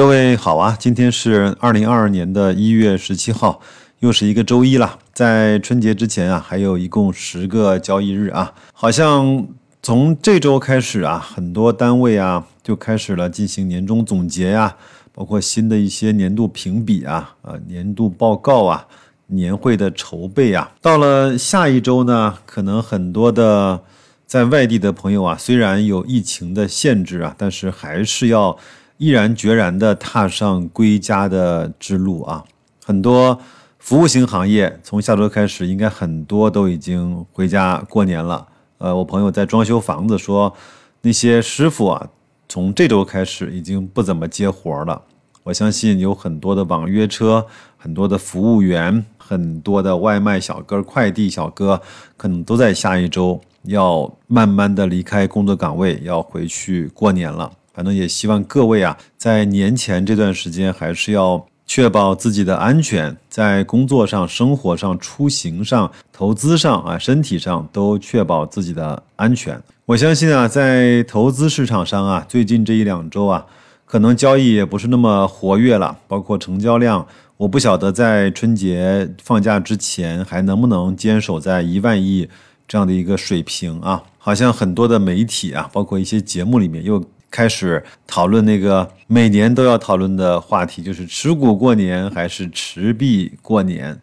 各位好啊，今天是二零二二年的一月十七号，又是一个周一了。在春节之前啊，还有一共十个交易日啊。好像从这周开始啊，很多单位啊就开始了进行年终总结呀，包括新的一些年度评比啊、啊年度报告啊、年会的筹备啊。到了下一周呢，可能很多的在外地的朋友啊，虽然有疫情的限制啊，但是还是要。毅然决然地踏上归家的之路啊！很多服务型行业从下周开始，应该很多都已经回家过年了。呃，我朋友在装修房子，说那些师傅啊，从这周开始已经不怎么接活了。我相信有很多的网约车、很多的服务员、很多的外卖小哥、快递小哥，可能都在下一周要慢慢的离开工作岗位，要回去过年了。反正也希望各位啊，在年前这段时间，还是要确保自己的安全，在工作上、生活上、出行上、投资上啊、身体上都确保自己的安全。我相信啊，在投资市场上啊，最近这一两周啊，可能交易也不是那么活跃了，包括成交量，我不晓得在春节放假之前还能不能坚守在一万亿这样的一个水平啊。好像很多的媒体啊，包括一些节目里面又。开始讨论那个每年都要讨论的话题，就是持股过年还是持币过年？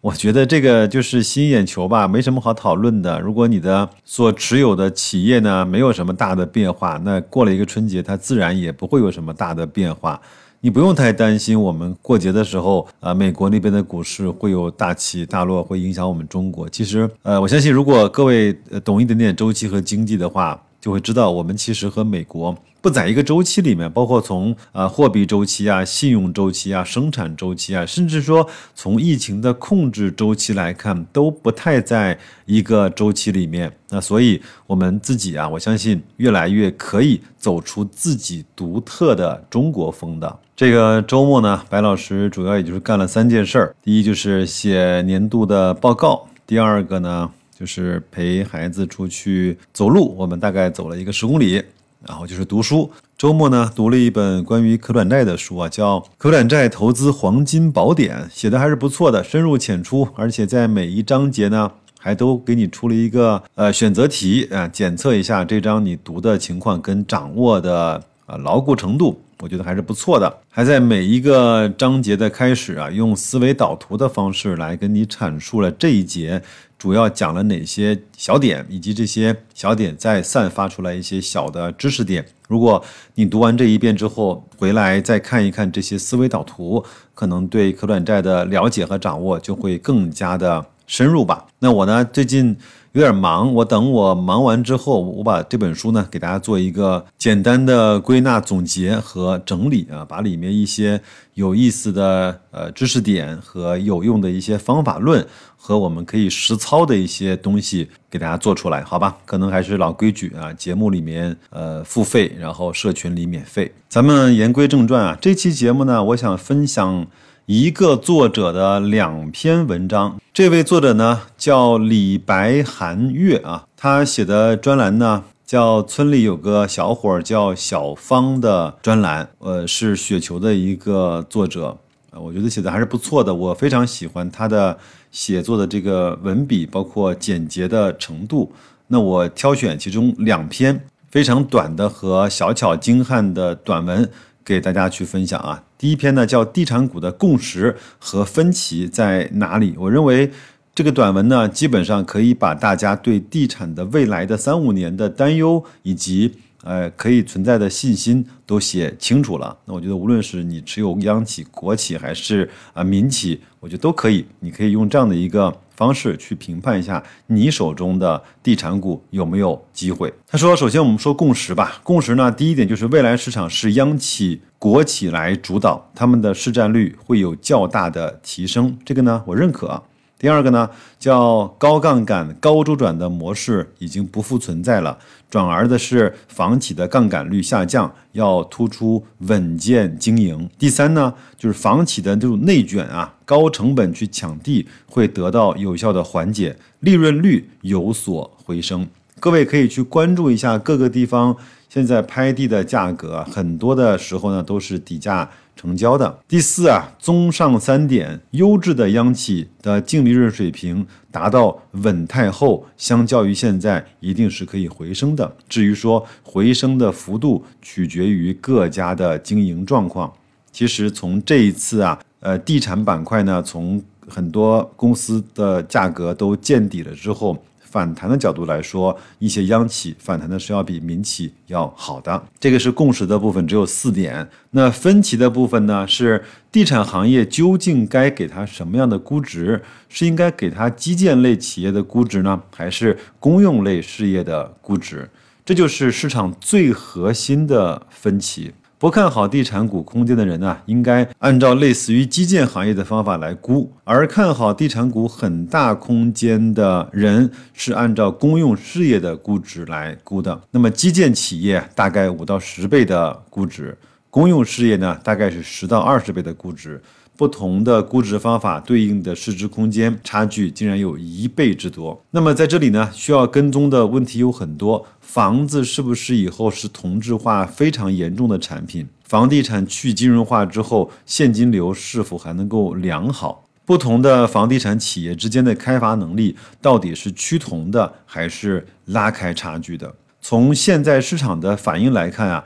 我觉得这个就是吸引眼球吧，没什么好讨论的。如果你的所持有的企业呢没有什么大的变化，那过了一个春节，它自然也不会有什么大的变化。你不用太担心，我们过节的时候啊，美国那边的股市会有大起大落，会影响我们中国。其实，呃，我相信如果各位懂一点点周期和经济的话，就会知道我们其实和美国。不在一个周期里面，包括从啊货币周期啊、信用周期啊、生产周期啊，甚至说从疫情的控制周期来看，都不太在一个周期里面。那所以我们自己啊，我相信越来越可以走出自己独特的中国风的。这个周末呢，白老师主要也就是干了三件事儿：第一就是写年度的报告；第二个呢就是陪孩子出去走路，我们大概走了一个十公里。然后就是读书，周末呢读了一本关于可转债的书啊，叫《可转债投资黄金宝典》，写的还是不错的，深入浅出，而且在每一章节呢还都给你出了一个呃选择题啊，检测一下这章你读的情况跟掌握的啊牢固程度。我觉得还是不错的，还在每一个章节的开始啊，用思维导图的方式来跟你阐述了这一节主要讲了哪些小点，以及这些小点再散发出来一些小的知识点。如果你读完这一遍之后回来再看一看这些思维导图，可能对可转债的了解和掌握就会更加的深入吧。那我呢，最近。有点忙，我等我忙完之后，我把这本书呢给大家做一个简单的归纳、总结和整理啊，把里面一些有意思的呃知识点和有用的一些方法论和我们可以实操的一些东西给大家做出来，好吧？可能还是老规矩啊，节目里面呃付费，然后社群里免费。咱们言归正传啊，这期节目呢，我想分享。一个作者的两篇文章，这位作者呢叫李白寒月啊，他写的专栏呢叫《村里有个小伙叫小芳》的专栏，呃，是雪球的一个作者，啊，我觉得写的还是不错的，我非常喜欢他的写作的这个文笔，包括简洁的程度。那我挑选其中两篇非常短的和小巧精悍的短文。给大家去分享啊，第一篇呢叫《地产股的共识和分歧在哪里》。我认为这个短文呢，基本上可以把大家对地产的未来的三五年的担忧以及呃可以存在的信心都写清楚了。那我觉得，无论是你持有央企、国企还是啊民企，我觉得都可以。你可以用这样的一个。方式去评判一下你手中的地产股有没有机会。他说：“首先我们说共识吧，共识呢，第一点就是未来市场是央企、国企来主导，他们的市占率会有较大的提升，这个呢我认可。”第二个呢，叫高杠杆、高周转的模式已经不复存在了，转而的是房企的杠杆率下降，要突出稳健经营。第三呢，就是房企的这种内卷啊，高成本去抢地会得到有效的缓解，利润率有所回升。各位可以去关注一下各个地方现在拍地的价格很多的时候呢都是底价成交的。第四啊，综上三点，优质的央企的净利润水平达到稳态后，相较于现在一定是可以回升的。至于说回升的幅度，取决于各家的经营状况。其实从这一次啊，呃，地产板块呢，从很多公司的价格都见底了之后，反弹的角度来说，一些央企反弹的是要比民企要好的。这个是共识的部分，只有四点。那分歧的部分呢，是地产行业究竟该给它什么样的估值？是应该给它基建类企业的估值呢，还是公用类事业的估值？这就是市场最核心的分歧。不看好地产股空间的人呢，应该按照类似于基建行业的方法来估；而看好地产股很大空间的人，是按照公用事业的估值来估的。那么基建企业大概五到十倍的估值，公用事业呢大概是十到二十倍的估值。不同的估值方法对应的市值空间差距竟然有一倍之多。那么在这里呢，需要跟踪的问题有很多：房子是不是以后是同质化非常严重的产品？房地产去金融化之后，现金流是否还能够良好？不同的房地产企业之间的开发能力到底是趋同的还是拉开差距的？从现在市场的反应来看啊。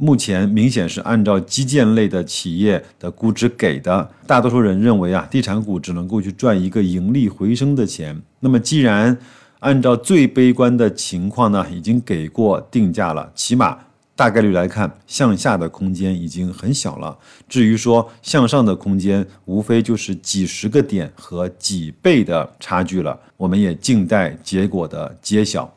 目前明显是按照基建类的企业的估值给的，大多数人认为啊，地产股只能够去赚一个盈利回升的钱。那么既然按照最悲观的情况呢，已经给过定价了，起码大概率来看，向下的空间已经很小了。至于说向上的空间，无非就是几十个点和几倍的差距了。我们也静待结果的揭晓。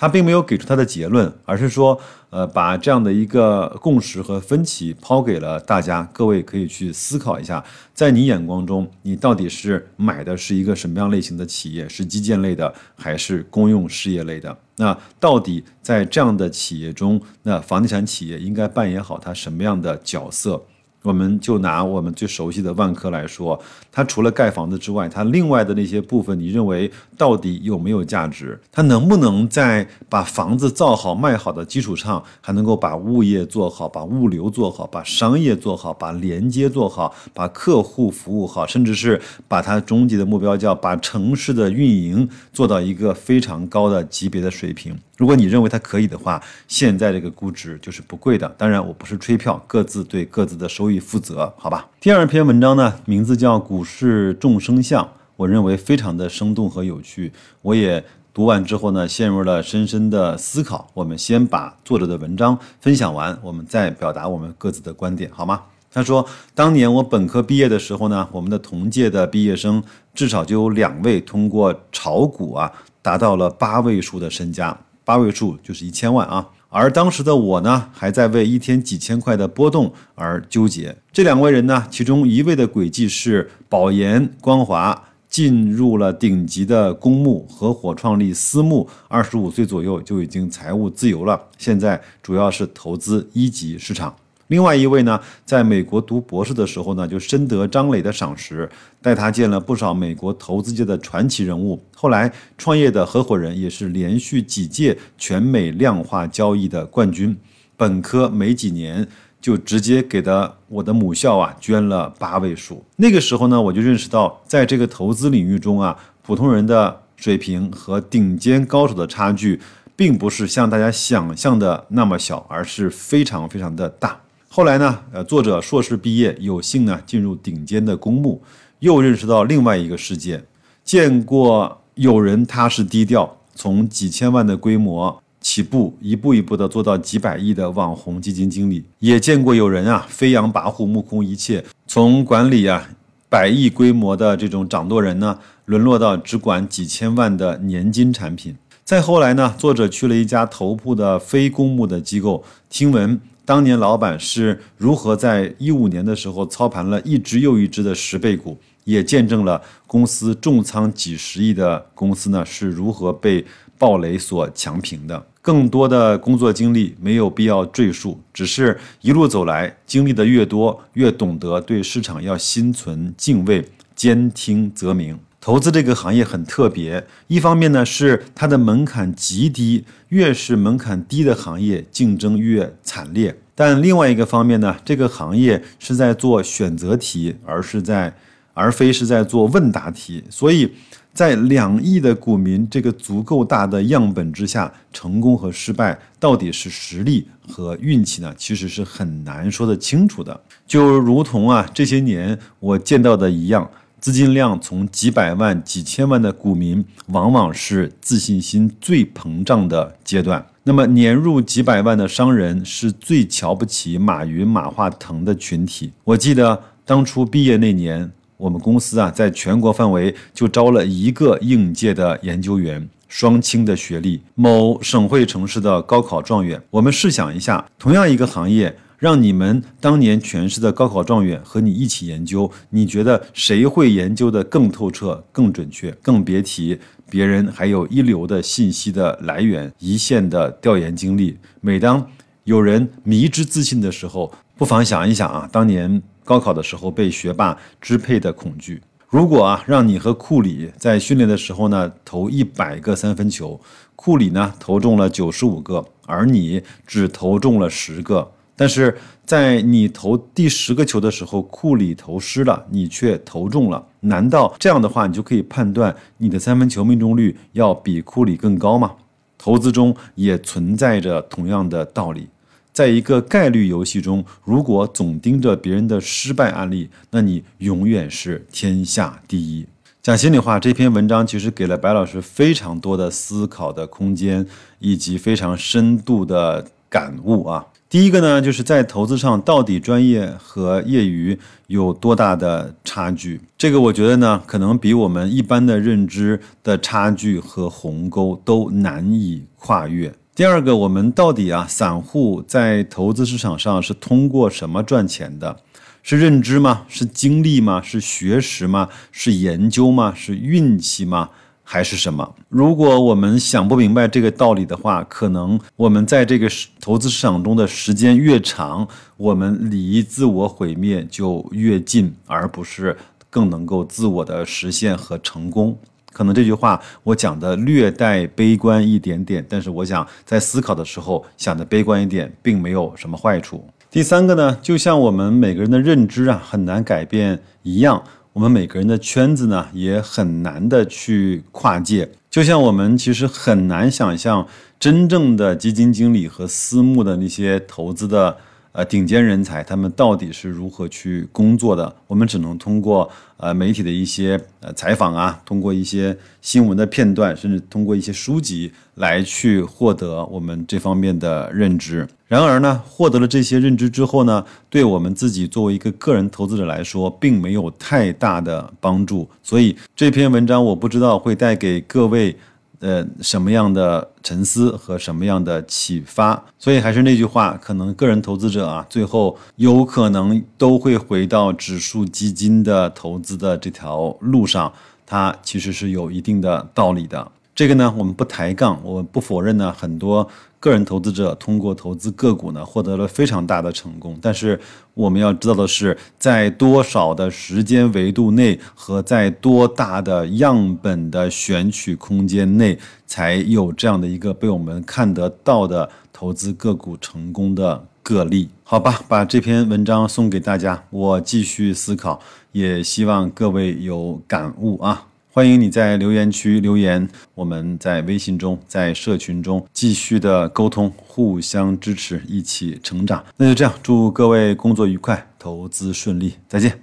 他并没有给出他的结论，而是说，呃，把这样的一个共识和分歧抛给了大家，各位可以去思考一下，在你眼光中，你到底是买的是一个什么样类型的企业，是基建类的，还是公用事业类的？那到底在这样的企业中，那房地产企业应该扮演好它什么样的角色？我们就拿我们最熟悉的万科来说，它除了盖房子之外，它另外的那些部分，你认为到底有没有价值？它能不能在把房子造好卖好的基础上，还能够把物业做好，把物流做好，把商业做好，把连接做好，把客户服务好，甚至是把它终极的目标叫把城市的运营做到一个非常高的级别的水平？如果你认为它可以的话，现在这个估值就是不贵的。当然，我不是吹票，各自对各自的收益负责，好吧？第二篇文章呢，名字叫《股市众生相》，我认为非常的生动和有趣。我也读完之后呢，陷入了深深的思考。我们先把作者的文章分享完，我们再表达我们各自的观点，好吗？他说，当年我本科毕业的时候呢，我们的同届的毕业生至少就有两位通过炒股啊，达到了八位数的身家。八位数就是一千万啊，而当时的我呢，还在为一天几千块的波动而纠结。这两位人呢，其中一位的轨迹是保研光华，进入了顶级的公募，合伙创立私募，二十五岁左右就已经财务自由了，现在主要是投资一级市场。另外一位呢，在美国读博士的时候呢，就深得张磊的赏识，带他见了不少美国投资界的传奇人物。后来创业的合伙人也是连续几届全美量化交易的冠军。本科没几年，就直接给的我的母校啊捐了八位数。那个时候呢，我就认识到，在这个投资领域中啊，普通人的水平和顶尖高手的差距，并不是像大家想象的那么小，而是非常非常的大。后来呢，呃，作者硕士毕业，有幸呢进入顶尖的公募，又认识到另外一个世界，见过有人踏实低调，从几千万的规模起步，一步一步的做到几百亿的网红基金经理，也见过有人啊飞扬跋扈，目空一切，从管理啊百亿规模的这种掌舵人呢，沦落到只管几千万的年金产品。再后来呢，作者去了一家头部的非公募的机构，听闻。当年老板是如何在一五年的时候操盘了一只又一只的十倍股，也见证了公司重仓几十亿的公司呢是如何被暴雷所强平的。更多的工作经历没有必要赘述，只是一路走来，经历的越多，越懂得对市场要心存敬畏，兼听则明。投资这个行业很特别，一方面呢是它的门槛极低，越是门槛低的行业，竞争越惨烈。但另外一个方面呢，这个行业是在做选择题，而是在而非是在做问答题。所以在两亿的股民这个足够大的样本之下，成功和失败到底是实力和运气呢？其实是很难说得清楚的。就如同啊这些年我见到的一样。资金量从几百万、几千万的股民，往往是自信心最膨胀的阶段。那么，年入几百万的商人是最瞧不起马云、马化腾的群体。我记得当初毕业那年，我们公司啊，在全国范围就招了一个应届的研究员，双清的学历，某省会城市的高考状元。我们试想一下，同样一个行业。让你们当年全市的高考状元和你一起研究，你觉得谁会研究的更透彻、更准确？更别提别人还有一流的信息的来源、一线的调研经历。每当有人迷之自信的时候，不妨想一想啊，当年高考的时候被学霸支配的恐惧。如果啊，让你和库里在训练的时候呢投一百个三分球，库里呢投中了九十五个，而你只投中了十个。但是在你投第十个球的时候，库里投失了，你却投中了。难道这样的话，你就可以判断你的三分球命中率要比库里更高吗？投资中也存在着同样的道理。在一个概率游戏中，如果总盯着别人的失败案例，那你永远是天下第一。讲心里话，这篇文章其实给了白老师非常多的思考的空间，以及非常深度的感悟啊。第一个呢，就是在投资上到底专业和业余有多大的差距？这个我觉得呢，可能比我们一般的认知的差距和鸿沟都难以跨越。第二个，我们到底啊，散户在投资市场上是通过什么赚钱的？是认知吗？是经历吗？是学识吗？是研究吗？是运气吗？还是什么？如果我们想不明白这个道理的话，可能我们在这个投资市场中的时间越长，我们离自我毁灭就越近，而不是更能够自我的实现和成功。可能这句话我讲的略带悲观一点点，但是我想在思考的时候想的悲观一点，并没有什么坏处。第三个呢，就像我们每个人的认知啊很难改变一样。我们每个人的圈子呢，也很难的去跨界。就像我们其实很难想象，真正的基金经理和私募的那些投资的。呃，顶尖人才他们到底是如何去工作的？我们只能通过呃媒体的一些呃采访啊，通过一些新闻的片段，甚至通过一些书籍来去获得我们这方面的认知。然而呢，获得了这些认知之后呢，对我们自己作为一个个人投资者来说，并没有太大的帮助。所以这篇文章我不知道会带给各位。呃，什么样的沉思和什么样的启发？所以还是那句话，可能个人投资者啊，最后有可能都会回到指数基金的投资的这条路上，它其实是有一定的道理的。这个呢，我们不抬杠，我不否认呢，很多。个人投资者通过投资个股呢，获得了非常大的成功。但是我们要知道的是，在多少的时间维度内和在多大的样本的选取空间内，才有这样的一个被我们看得到的投资个股成功的个例？好吧，把这篇文章送给大家，我继续思考，也希望各位有感悟啊。欢迎你在留言区留言，我们在微信中、在社群中继续的沟通，互相支持，一起成长。那就这样，祝各位工作愉快，投资顺利，再见。